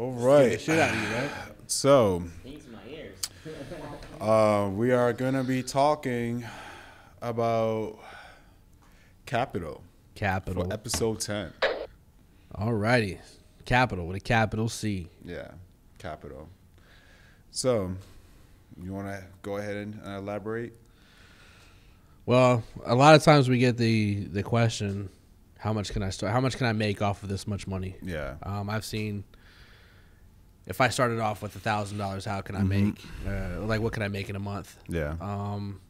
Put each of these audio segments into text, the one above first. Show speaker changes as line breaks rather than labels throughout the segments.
All right.
Shit out of you, right?
So,
Things in my ears.
uh, we are going to be talking about Capital
Capital.
for episode 10.
All righty. Capital with a capital C.
Yeah, Capital. So, you want to go ahead and uh, elaborate?
Well, a lot of times we get the the question, how much can I start? How much can I make off of this much money?
Yeah.
Um, I've seen. If I started off with a thousand dollars, how can I make? Uh, like, what can I make in a month?
Yeah.
Um,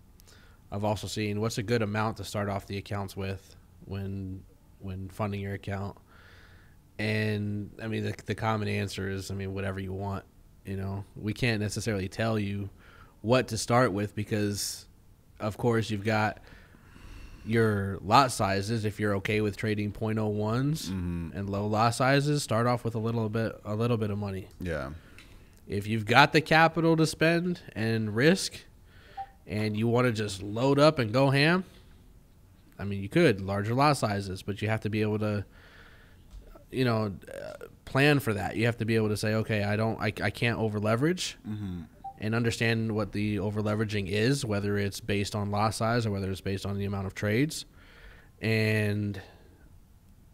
I've also seen what's a good amount to start off the accounts with when when funding your account. And I mean, the, the common answer is, I mean, whatever you want. You know, we can't necessarily tell you what to start with because, of course, you've got your lot sizes. If you're okay with trading .01s mm-hmm. and low lot sizes, start off with a little bit a little bit of money
yeah.
if you've got the capital to spend and risk and you want to just load up and go ham i mean you could larger lot sizes but you have to be able to you know plan for that you have to be able to say okay i don't i, I can't over leverage mm-hmm. And understand what the over leveraging is whether it's based on lot size or whether it's based on the amount of trades and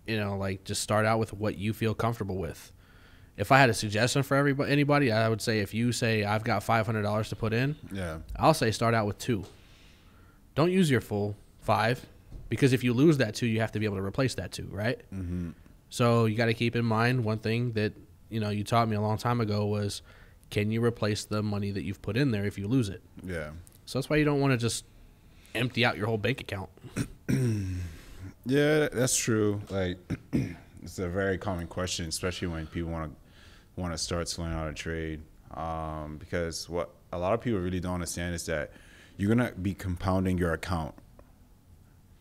you know like just start out with what you feel comfortable with if I had a suggestion for everybody, anybody, I would say if you say I've got five hundred dollars to put in,
Yeah.
I'll say start out with two. Don't use your full five, because if you lose that two, you have to be able to replace that two, right? Mm-hmm. So you got to keep in mind one thing that you know you taught me a long time ago was, can you replace the money that you've put in there if you lose it?
Yeah.
So that's why you don't want to just empty out your whole bank account.
Yeah, that's true. Like, it's a very common question, especially when people want to want to start to learn how to trade. Um, because what a lot of people really don't understand is that you're gonna be compounding your account,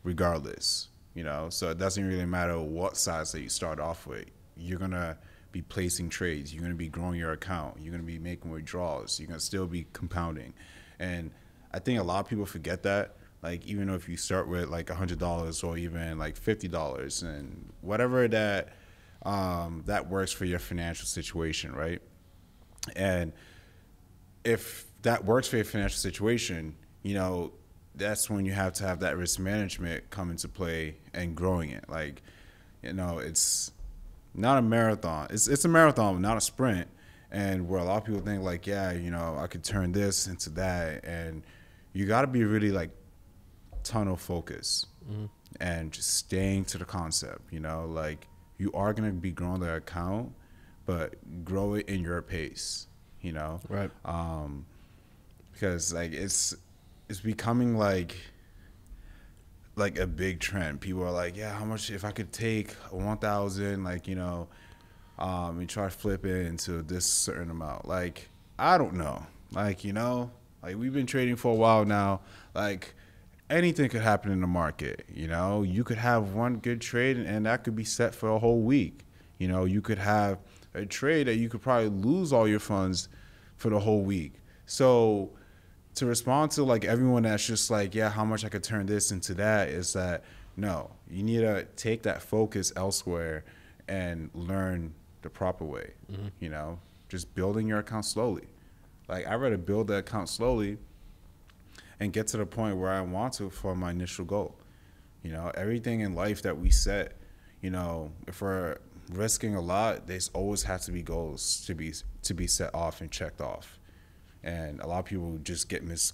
regardless. You know, so it doesn't really matter what size that you start off with. You're gonna be placing trades. You're gonna be growing your account. You're gonna be making withdrawals. You're gonna still be compounding, and I think a lot of people forget that. Like even if you start with like hundred dollars or even like fifty dollars and whatever that um, that works for your financial situation, right? And if that works for your financial situation, you know, that's when you have to have that risk management come into play and growing it. Like, you know, it's not a marathon. It's it's a marathon, not a sprint. And where a lot of people think like, yeah, you know, I could turn this into that, and you got to be really like tunnel focus and just staying to the concept. You know, like you are gonna be growing the account, but grow it in your pace. You know,
Right.
um, because like it's it's becoming like like a big trend. People are like, yeah, how much if I could take one thousand, like you know, um, and try to flip it into this certain amount. Like I don't know, like you know, like we've been trading for a while now, like. Anything could happen in the market, you know. You could have one good trade, and that could be set for a whole week. You know, you could have a trade that you could probably lose all your funds for the whole week. So to respond to like everyone that's just like, yeah, how much I could turn this into that is that no, you need to take that focus elsewhere and learn the proper way. Mm-hmm. You know, just building your account slowly. Like I rather build the account slowly and get to the point where I want to for my initial goal. You know, everything in life that we set, you know, if we're risking a lot, there's always have to be goals to be to be set off and checked off. And a lot of people just get mis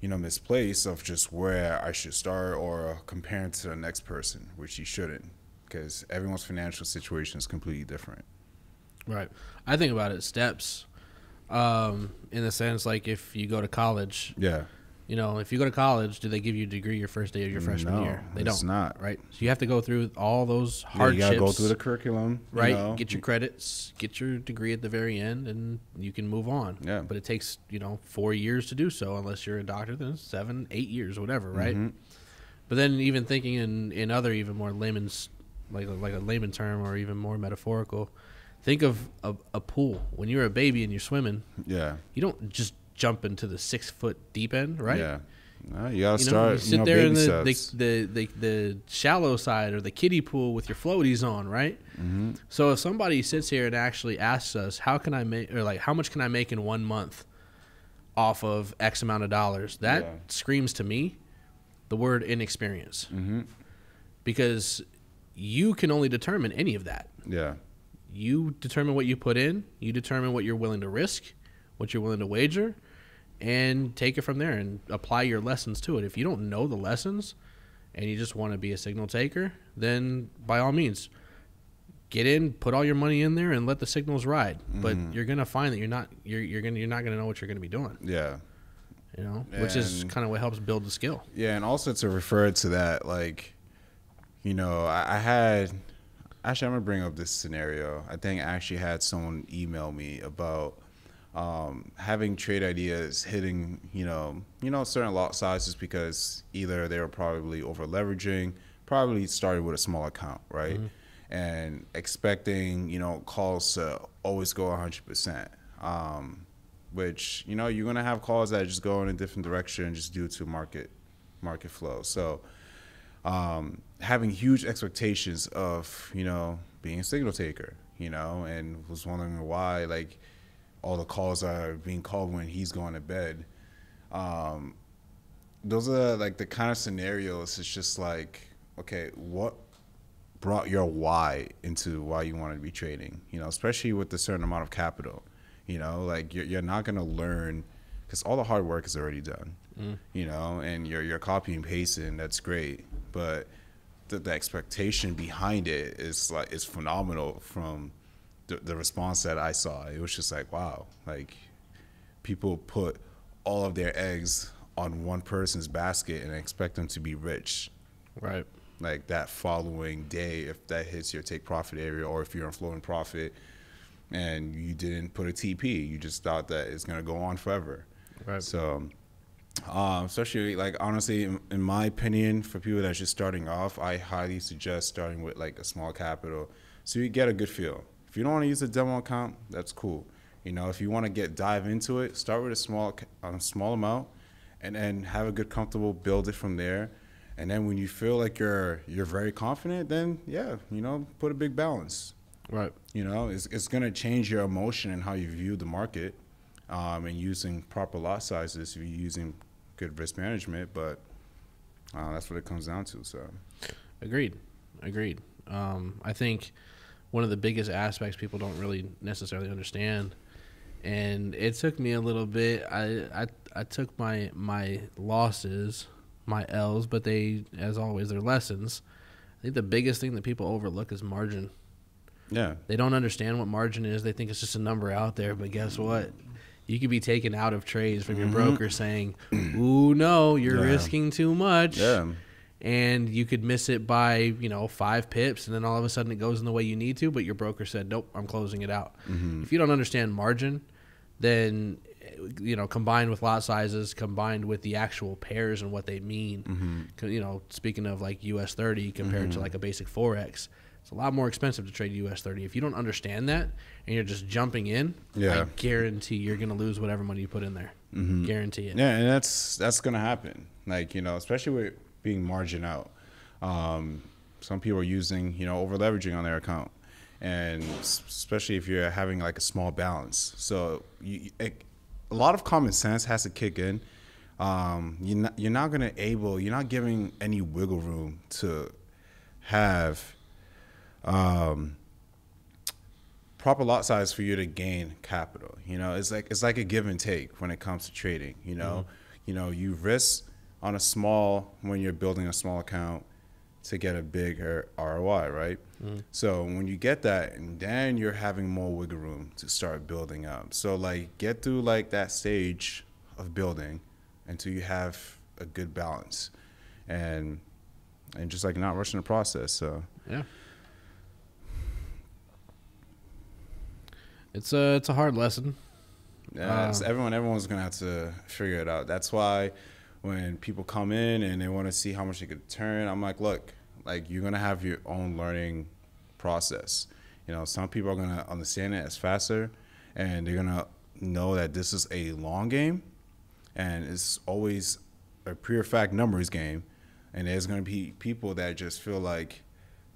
you know, misplaced of just where I should start or comparing to the next person, which you shouldn't, because everyone's financial situation is completely different.
Right. I think about it steps, um, in the sense like if you go to college,
Yeah.
You know, if you go to college, do they give you a degree your first day of your freshman
No,
year? They don't.
It's not.
Right. So you have to go through all those
Yeah, you
hardships.
gotta go through the curriculum, you
right.
know.
Get your credits, get your degree at the very end, and you can move on.
Yeah.
But it takes you know four years to do so, unless you're a doctor. Then seven, eight years, whatever. Right.
Mhm.
But then even thinking in in other even more layman's like like a layman term or even more metaphorical, think of a, a pool. When you're a baby and you're swimming,
Yeah.
you don't just jump into the six foot deep end, right?
Yeah. Uh, you gotta
You know,
start.
you
You,
sit
know,
there in the, the, the, the, the shallow side or the kiddie pool with your floaties on, right?
Mm-hmm.
So if somebody sits here and actually asks us, how can I make, or like, how much can I make in one month off of X amount of dollars? That
Yeah.
screams to me the word inexperience.
Mm-hmm.
Because you can only determine any of that.
Yeah.
You determine what you put in, you determine what you're willing to risk, what you're willing to wager, and take it from there and apply your lessons to it. If you don't know the lessons and you just want to be a signal taker, then by all means, get in, put all your money in there, and let the signals ride. But
Mhm.
you're gonna find that you're not you're you're gonna you're not gonna know what you're gonna be doing.
Yeah.
You know, which is kind of what helps build the skill.
Yeah, and also to refer to that, like, you know, I, I had actually I'm gonna bring up this scenario. I think I actually had someone email me about um, having trade ideas hitting, you know, you know, certain lot sizes because either they were probably over leveraging, probably started with a small account, right? And expecting, you know, calls to always go 100%. Um, which, you know, you're going to have calls that just go in a different direction just due to market market flow. So, um, having huge expectations of you know being a signal taker, you know, and was wondering why like all the calls are being called when he's going to bed. Um, those are like the kind of scenarios. It's just like, okay, what brought your why into why you want to be trading? You know, especially with a certain amount of capital. You know, like you're, you're not gonna learn because all the hard work is already done. You know, and you're you're copying pasting. That's great, but the, the expectation behind it is like is phenomenal from the, the response that I saw. It was just like wow, like people put all of their eggs on one person's basket and expect them to be rich
Right.
like that following day if that hits your take profit area or if you're in floating profit and you didn't put a TP, you just thought that it's gonna go on forever.
Right.
So, um, especially like honestly, in, in my opinion, for people that's just starting off, I highly suggest starting with like a small capital, so you get a good feel. If you don't want to use a demo account, that's cool. You know, if you want to get dive into it, start with a small a small amount, and then have a good comfortable build it from there. And then when you feel like you're you're very confident, then yeah, you know, put a big balance.
Right.
You know, it's, it's going to change your emotion and how you view the market um, and using proper lot sizes if you're using good risk management. But uh, that's what it comes down to. So,
Agreed. Agreed. Um, I think one of the biggest aspects people don't really necessarily understand, and it took me a little bit. I I, I took my my losses, my L's, but they, as always, they're lessons. I think the biggest thing that people overlook is margin.
yeah.
They don't understand what margin is. They think it's just a number out there. But guess what? You could be taken out of trades from your mm-hmm. broker saying, "Ooh, no, you're
Yeah.
risking too much."
Yeah.
And you could miss it by you know five pips and then all of a sudden it goes in the way you need to but your broker said nope i'm closing it out. Mm-hmm. If you don't understand margin then you know combined with lot sizes combined with the actual pairs and what they mean co- you know speaking of like us 30 compared to mm-hmm. like a basic forex it's a lot more expensive to trade us 30 if you don't understand that and you're just jumping in
Yeah.
i guarantee you're going to lose whatever money you put in there. Guarantee it.
Yeah, and that's that's gonna happen. Like you know, especially with being margin out. Um, some people are using you know over leveraging on their account, and especially if you're having like a small balance. So you, it, a lot of common sense has to kick in. Um, you're not, you're not gonna able. You're not giving any wiggle room to have. Um, proper lot size for you to gain capital. You know, it's like it's like a give and take when it comes to trading. You know, you know, you risk on a small when you're building a small account to get a bigger ROI, right? So when you get that, and then you're having more wiggle room to start building up. So like get through like that stage of building until you have a good balance, and and just like not rushing the process. So
Yeah. It's a it's a hard lesson.
Yeah,
Um,
everyone everyone's gonna have to figure it out. That's why when people come in and they want to see how much they could turn, I'm like, look, like you're gonna have your own learning process. You know, some people are gonna understand it as faster, and they're gonna know that this is a long game, and it's always a pure fact numbers game, and there's going to be people that just feel like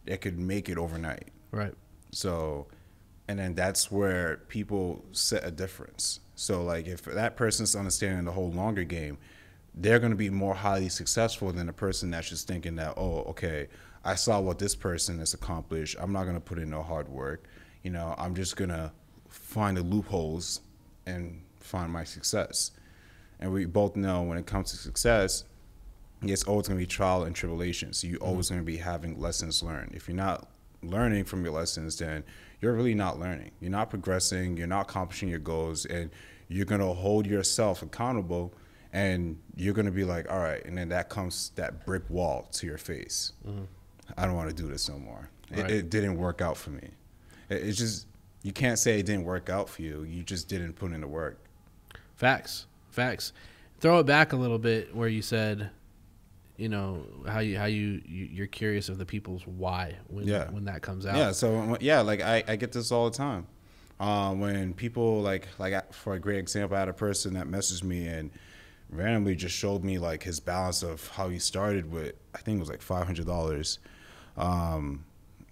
they could make it overnight.
Right.
So, and then that's where people set a difference. So, like, if that person's understanding the whole longer game, they're going to be more highly successful than a person that's just thinking that, oh, okay, I saw what this person has accomplished. I'm not going to put in no hard work. You know, I'm just going to find the loopholes and find my success. And we both know when it comes to success, it's always going to be trial and tribulation. So you're mm-hmm. always going to be having lessons learned. If you're not learning from your lessons, then you're really not learning. You're not progressing. You're not accomplishing your goals, and you're going to hold yourself accountable. And you're going to be like, all right. And then that comes that brick wall to your face. I don't want to do this no more.
Right.
It, it didn't work out for me. It, it's just, you can't say it didn't work out for you. You just didn't put in the work.
Facts. Facts. Throw it back a little bit where you said, you know, how you how you, you you're curious of the people's why when
Yeah.
when that comes out.
Yeah. So yeah, like I, I get this all the time. Um, when people like like for a great example, I had a person that messaged me and randomly just showed me like his balance of how he started with I think it was like five hundred dollars, um,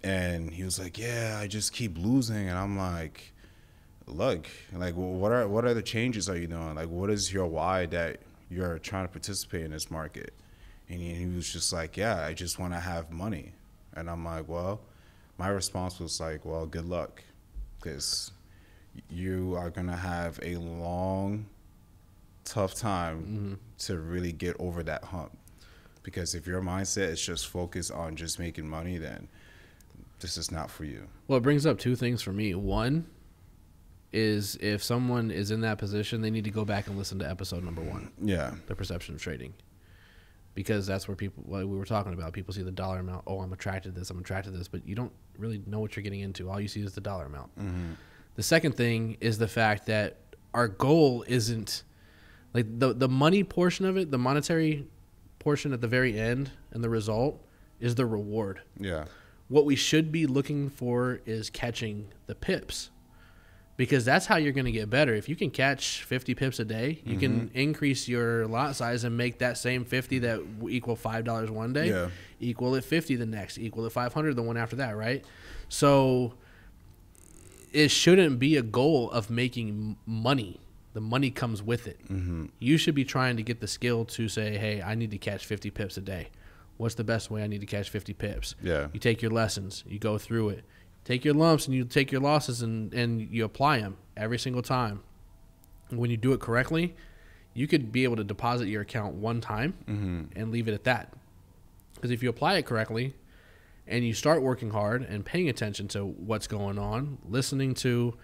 and he was like, "Yeah, I just keep losing," and I'm like, "Look, like what are what are the changes are you doing? Like what is your why that you're trying to participate in this market?" And he, he was just like, "Yeah, I just want to have money," and I'm like, "Well." My response was like, "Well, good luck, because you are gonna have a long, tough time mm-hmm. to really get over that hump. Because if your mindset is just focused on just making money, then this is not for you.
Well, it brings up two things for me. One is if someone is in that position, they need to go back and listen to episode number one,
Yeah,
the perception of trading, because that's where people, like we were talking about, people see the dollar amount. Oh, I'm attracted to this. I'm attracted to this, but you don't really know what you're getting into. All you see is the dollar amount. Mm-hmm. The second thing is the fact that our goal isn't like the the money portion of it, the monetary portion at the very end, and the result is the reward.
Yeah,
what we should be looking for is catching the pips because that's how you're going to get better. If you can catch 50 pips a day you can
Mm-hmm.
increase your lot size and make that same 50 that equal five dollars one day
Yeah.
equal at 50 the next equal at 500 the one after that right? So it shouldn't be a goal of making money the money comes with it
Mm-hmm.
you should be trying to get the skill to say hey i need to catch 50 pips a day what's the best way i need to catch 50 pips
yeah,
you take your lessons, you go through it. Take your lumps and you take your losses and, and you apply them every single time. When you do it correctly, you could be able to deposit your account one time and leave it at that. Because if you apply it correctly and you start working hard and paying attention to what's going on, listening to,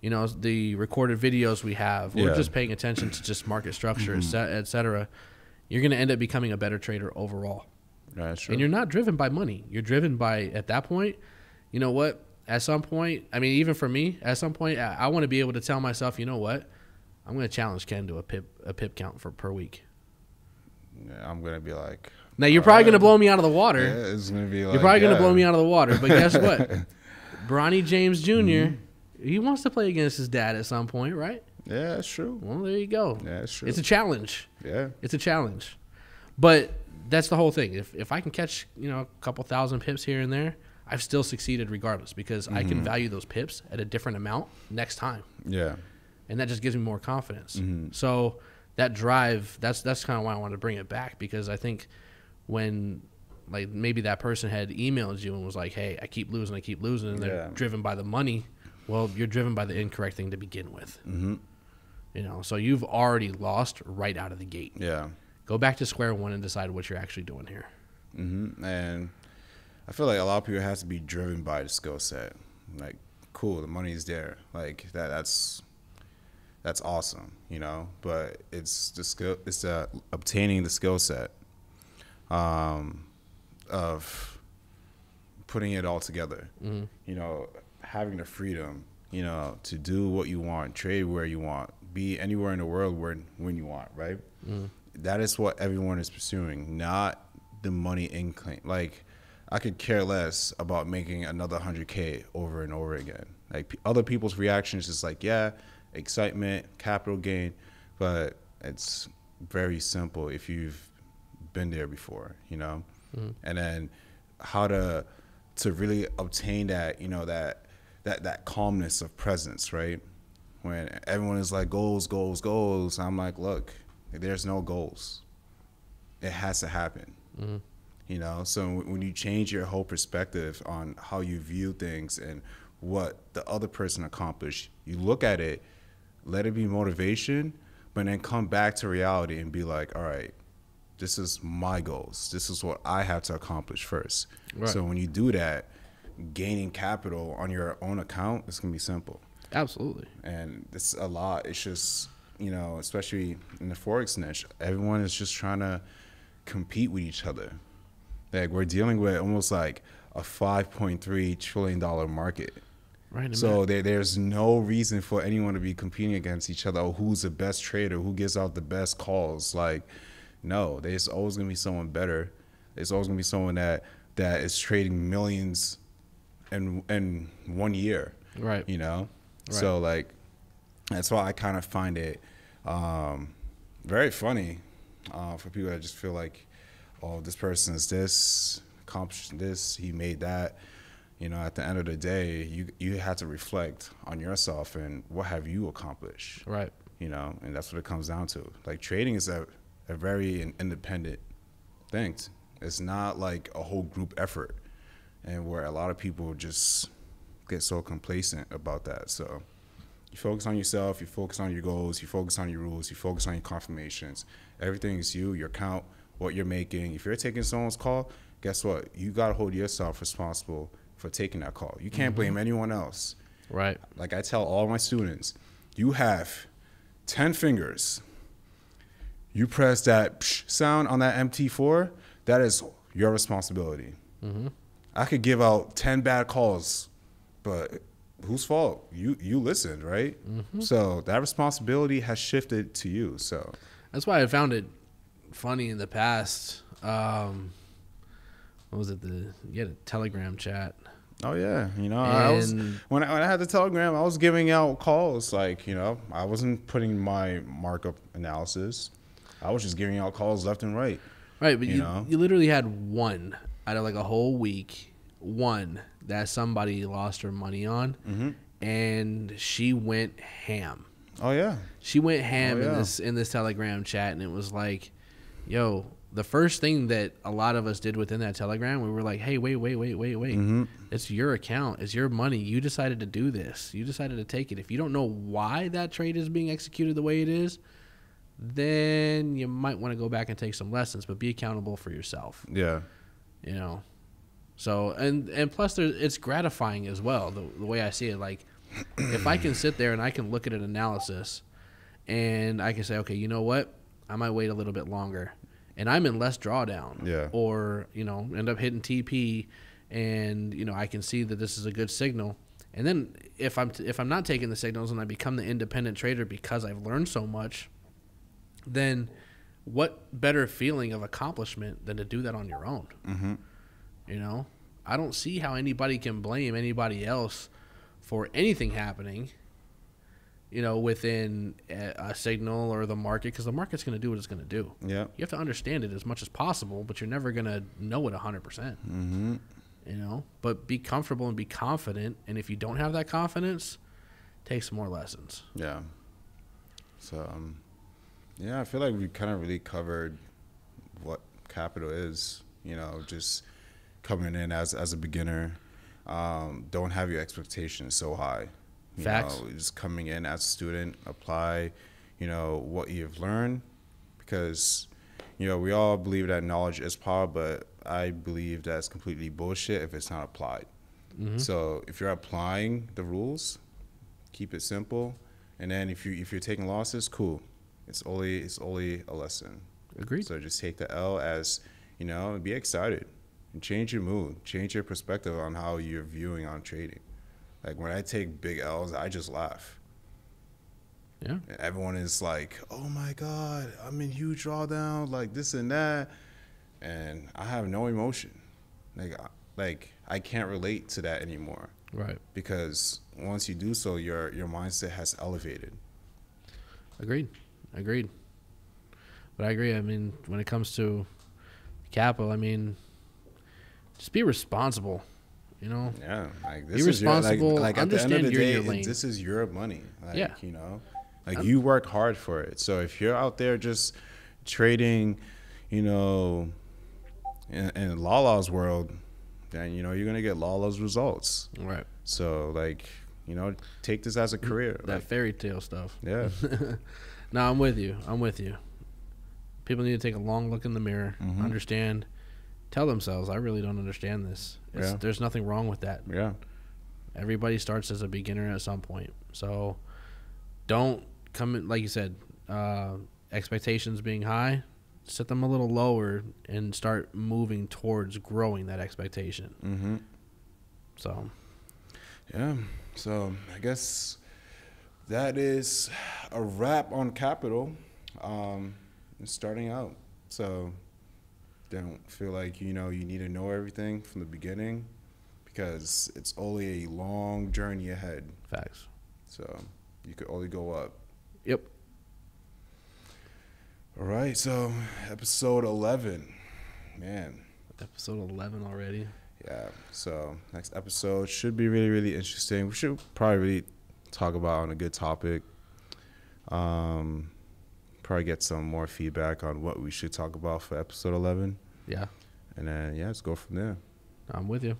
you know, the recorded videos we have, or
Yeah.
just paying attention to just market structure, et cet- et cetera, you're going to end up becoming a better trader overall.
that's true.
And you're not driven by money. You're driven by at that point, you know what? At some point, I mean, even for me, at some point, I, I want to be able to tell myself, you know what? I'm going to challenge Ken to a pip a pip count for per week.
Yeah, I'm gonna be like,
Now you're probably going to blow me out of the water.
yeah, it's gonna be like,
you're probably going to blow me out of the water. But guess what? Bronny James junior
Mm-hmm.
He wants to play against his dad at some point, right?
Yeah, that's true.
Well, there you go.
Yeah, that's true.
It's a challenge.
yeah,
It's a challenge. But that's the whole thing. If if I can catch, you know, a couple thousand pips here and there, I've still succeeded regardless because I can mm-hmm. value those pips at a different amount next time.
yeah,
And that just gives me more confidence. Mm-hmm. So that drive, that's that's kind of why I wanted to bring it back because I think when like maybe that person had emailed you and was like, "Hey, I keep losing, I keep losing," and they're
Yeah.
driven by the money. Well, you're driven by the incorrect thing to begin with.
hmm
You know, so you've already lost right out of the gate.
yeah.
Go back to square one and decide what you're actually doing here.
hmm And I feel like a lot of people have to be driven by the skill set. Like, cool, the money's there. Like that. That's that's awesome, you know. But it's the skill. It's uh, obtaining the skill set um, of putting it all together.
Mhm.
You know, having the freedom. You know, to do what you want, trade where you want, be anywhere in the world where when you want. Right mm-hmm. that is what everyone is pursuing, not the money income. Like, I could care less about making another 100K over and over again. Like, p- other people's reactions is like, yeah, excitement, capital gain, but it's very simple. If you've been there before, you know, mm-hmm. and then how to to really obtain that, you know, that that that calmness of presence, right? When everyone is like goals, goals, goals, I'm like, look, there's no goals. It has to happen. Mm-hmm. You know, so when you change your whole perspective on how you view things and what the other person accomplished, you look at it, let it be motivation, but then come back to reality and be like, all right, this is my goals. This is what I have to accomplish first.
Right.
So when you do that, gaining capital on your own account, is gonna be simple.
Absolutely.
And it's a lot. It's just, you know, especially in the Forex niche, everyone is just trying to compete with each other. Like we're dealing with almost like a five point three trillion dollar market.
Right.
So there, there's no reason for anyone to be competing against each other. Oh, who's the best trader? Who gives out the best calls? Like, no, there's always gonna be someone better. There's always gonna be someone that that is trading millions in in one year.
Right.
You know.
Right.
So like, that's why I kind of find it um, very funny uh, for people that just feel like, oh, this person is this, accomplished this, he made that. You know, at the end of the day, you you have to reflect on yourself and what have you accomplished.
right.
You know, and that's what it comes down to. Like trading is a a very independent thing. It's not like a whole group effort, and where a lot of people just get so complacent about that. So you focus on yourself, you focus on your goals, you focus on your rules, you focus on your confirmations. Everything is you, your count, what you're making. If you're taking someone's call, guess what? You got to hold yourself responsible for taking that call. You can't mm-hmm. blame anyone else.
Right.
Like I tell all my students, you have 10 fingers. You press that psh sound on that MT4, that is your responsibility. Mm-hmm. I could give out 10 bad calls, but whose fault? You you listened, right? So that responsibility has shifted to you. So
That's why I found it funny in the past. Um, what was it? The you had a Telegram chat.
Oh yeah, you know, I was when I, when I had the telegram, I was giving out calls. Like you know, I wasn't putting my markup analysis. I was just giving out calls left and right.
Right, but
You
you,
know?
you literally had one out of like a whole week, one that somebody lost her money on,
Mm-hmm.
and she went ham.
Oh yeah,
She went ham
Oh,
in this in this Telegram chat, and it was like, "Yo." The first thing that a lot of us did within that Telegram, we were like, "Hey, wait, wait, wait, wait, wait!
Mm-hmm.
It's your account. It's your money. You decided to do this. You decided to take it. If you don't know why that trade is being executed the way it is, then you might want to go back and take some lessons, but be accountable for yourself.
yeah,
You know. So and and plus, there, it's gratifying as well. The, the way I see it, like if I can sit there and I can look at an analysis, and I can say, okay, you know what, I might wait a little bit longer, and I'm in less drawdown,
Yeah.
or you know, end up hitting TP, and you know, I can see that this is a good signal. And then if I'm if I'm not taking the signals and I become the independent trader because I've learned so much, then what better feeling of accomplishment than to do that on your own?
mm-hmm.
You know, I don't see how anybody can blame anybody else for anything happening. You know, within a, a signal or the market, because the market's going to do what it's going to do.
yeah,
You have to understand it as much as possible, but you're never going to know it 100%.
mm-hmm.
You know, but be comfortable and be confident. And if you don't have that confidence, take some more lessons.
yeah. So um, yeah, I feel like we kind of really covered what capital is. You know, just coming in as as a beginner. Um, don't have your expectations so high. You
Facts.
Know, just coming in as a student, apply, you know, what you've learned, because, you know, we all believe that knowledge is power, but I believe that's completely bullshit if it's not applied. So if you're applying the rules, keep it simple, and then if you if you're taking losses, cool. It's only it's only a lesson.
Agreed.
So just take the L as, you know, and be excited and change your mood, change your perspective on how you're viewing on trading. Like when I take big L's, I just laugh.
Yeah.
And everyone is like, "Oh my god, I'm in huge drawdown, like this and that," and I have no emotion. Like, I- like I can't relate to that anymore
Right.
because once you do so, your your mindset has elevated.
Agreed. Agreed. But I agree. I mean, when it comes to capital. I mean, just be responsible. You know,
Yeah, like
Be
this is your,
responsible,
like, like at the end of the day,
your
this is your money. Like,
Yeah.
you know, like you work hard for it. So if you're out there just trading, you know, in, in Lala's world, then you know you're gonna get Lala's results.
right?
So like, you know, take this as a career.
That
Like,
fairy tale stuff.
yeah,
No, I'm with you. I'm with you. People need to take a long look in the mirror,
Mhm.
understand, tell themselves, I really don't understand this. It's,
Yeah.
There's nothing wrong with that.
yeah,
Everybody starts as a beginner at some point. So don't come in, like you said, uh, expectations being high, set them a little lower and start moving towards growing that expectation.
mm-hmm.
So,
Yeah. So I guess that is a wrap on capital. Um, starting out. So don't feel like you know you need to know everything from the beginning because it's only a long journey ahead.
facts.
So you could only go up.
Yep.
All right. So episode eleven, man.
Episode 11 already.
Yeah. So next episode should be really, really interesting. We should probably really talk about on a good topic. Um, probably get some more feedback on what we should talk about for episode eleven,
Yeah,
and then yeah, let's go from there.
I'm with you.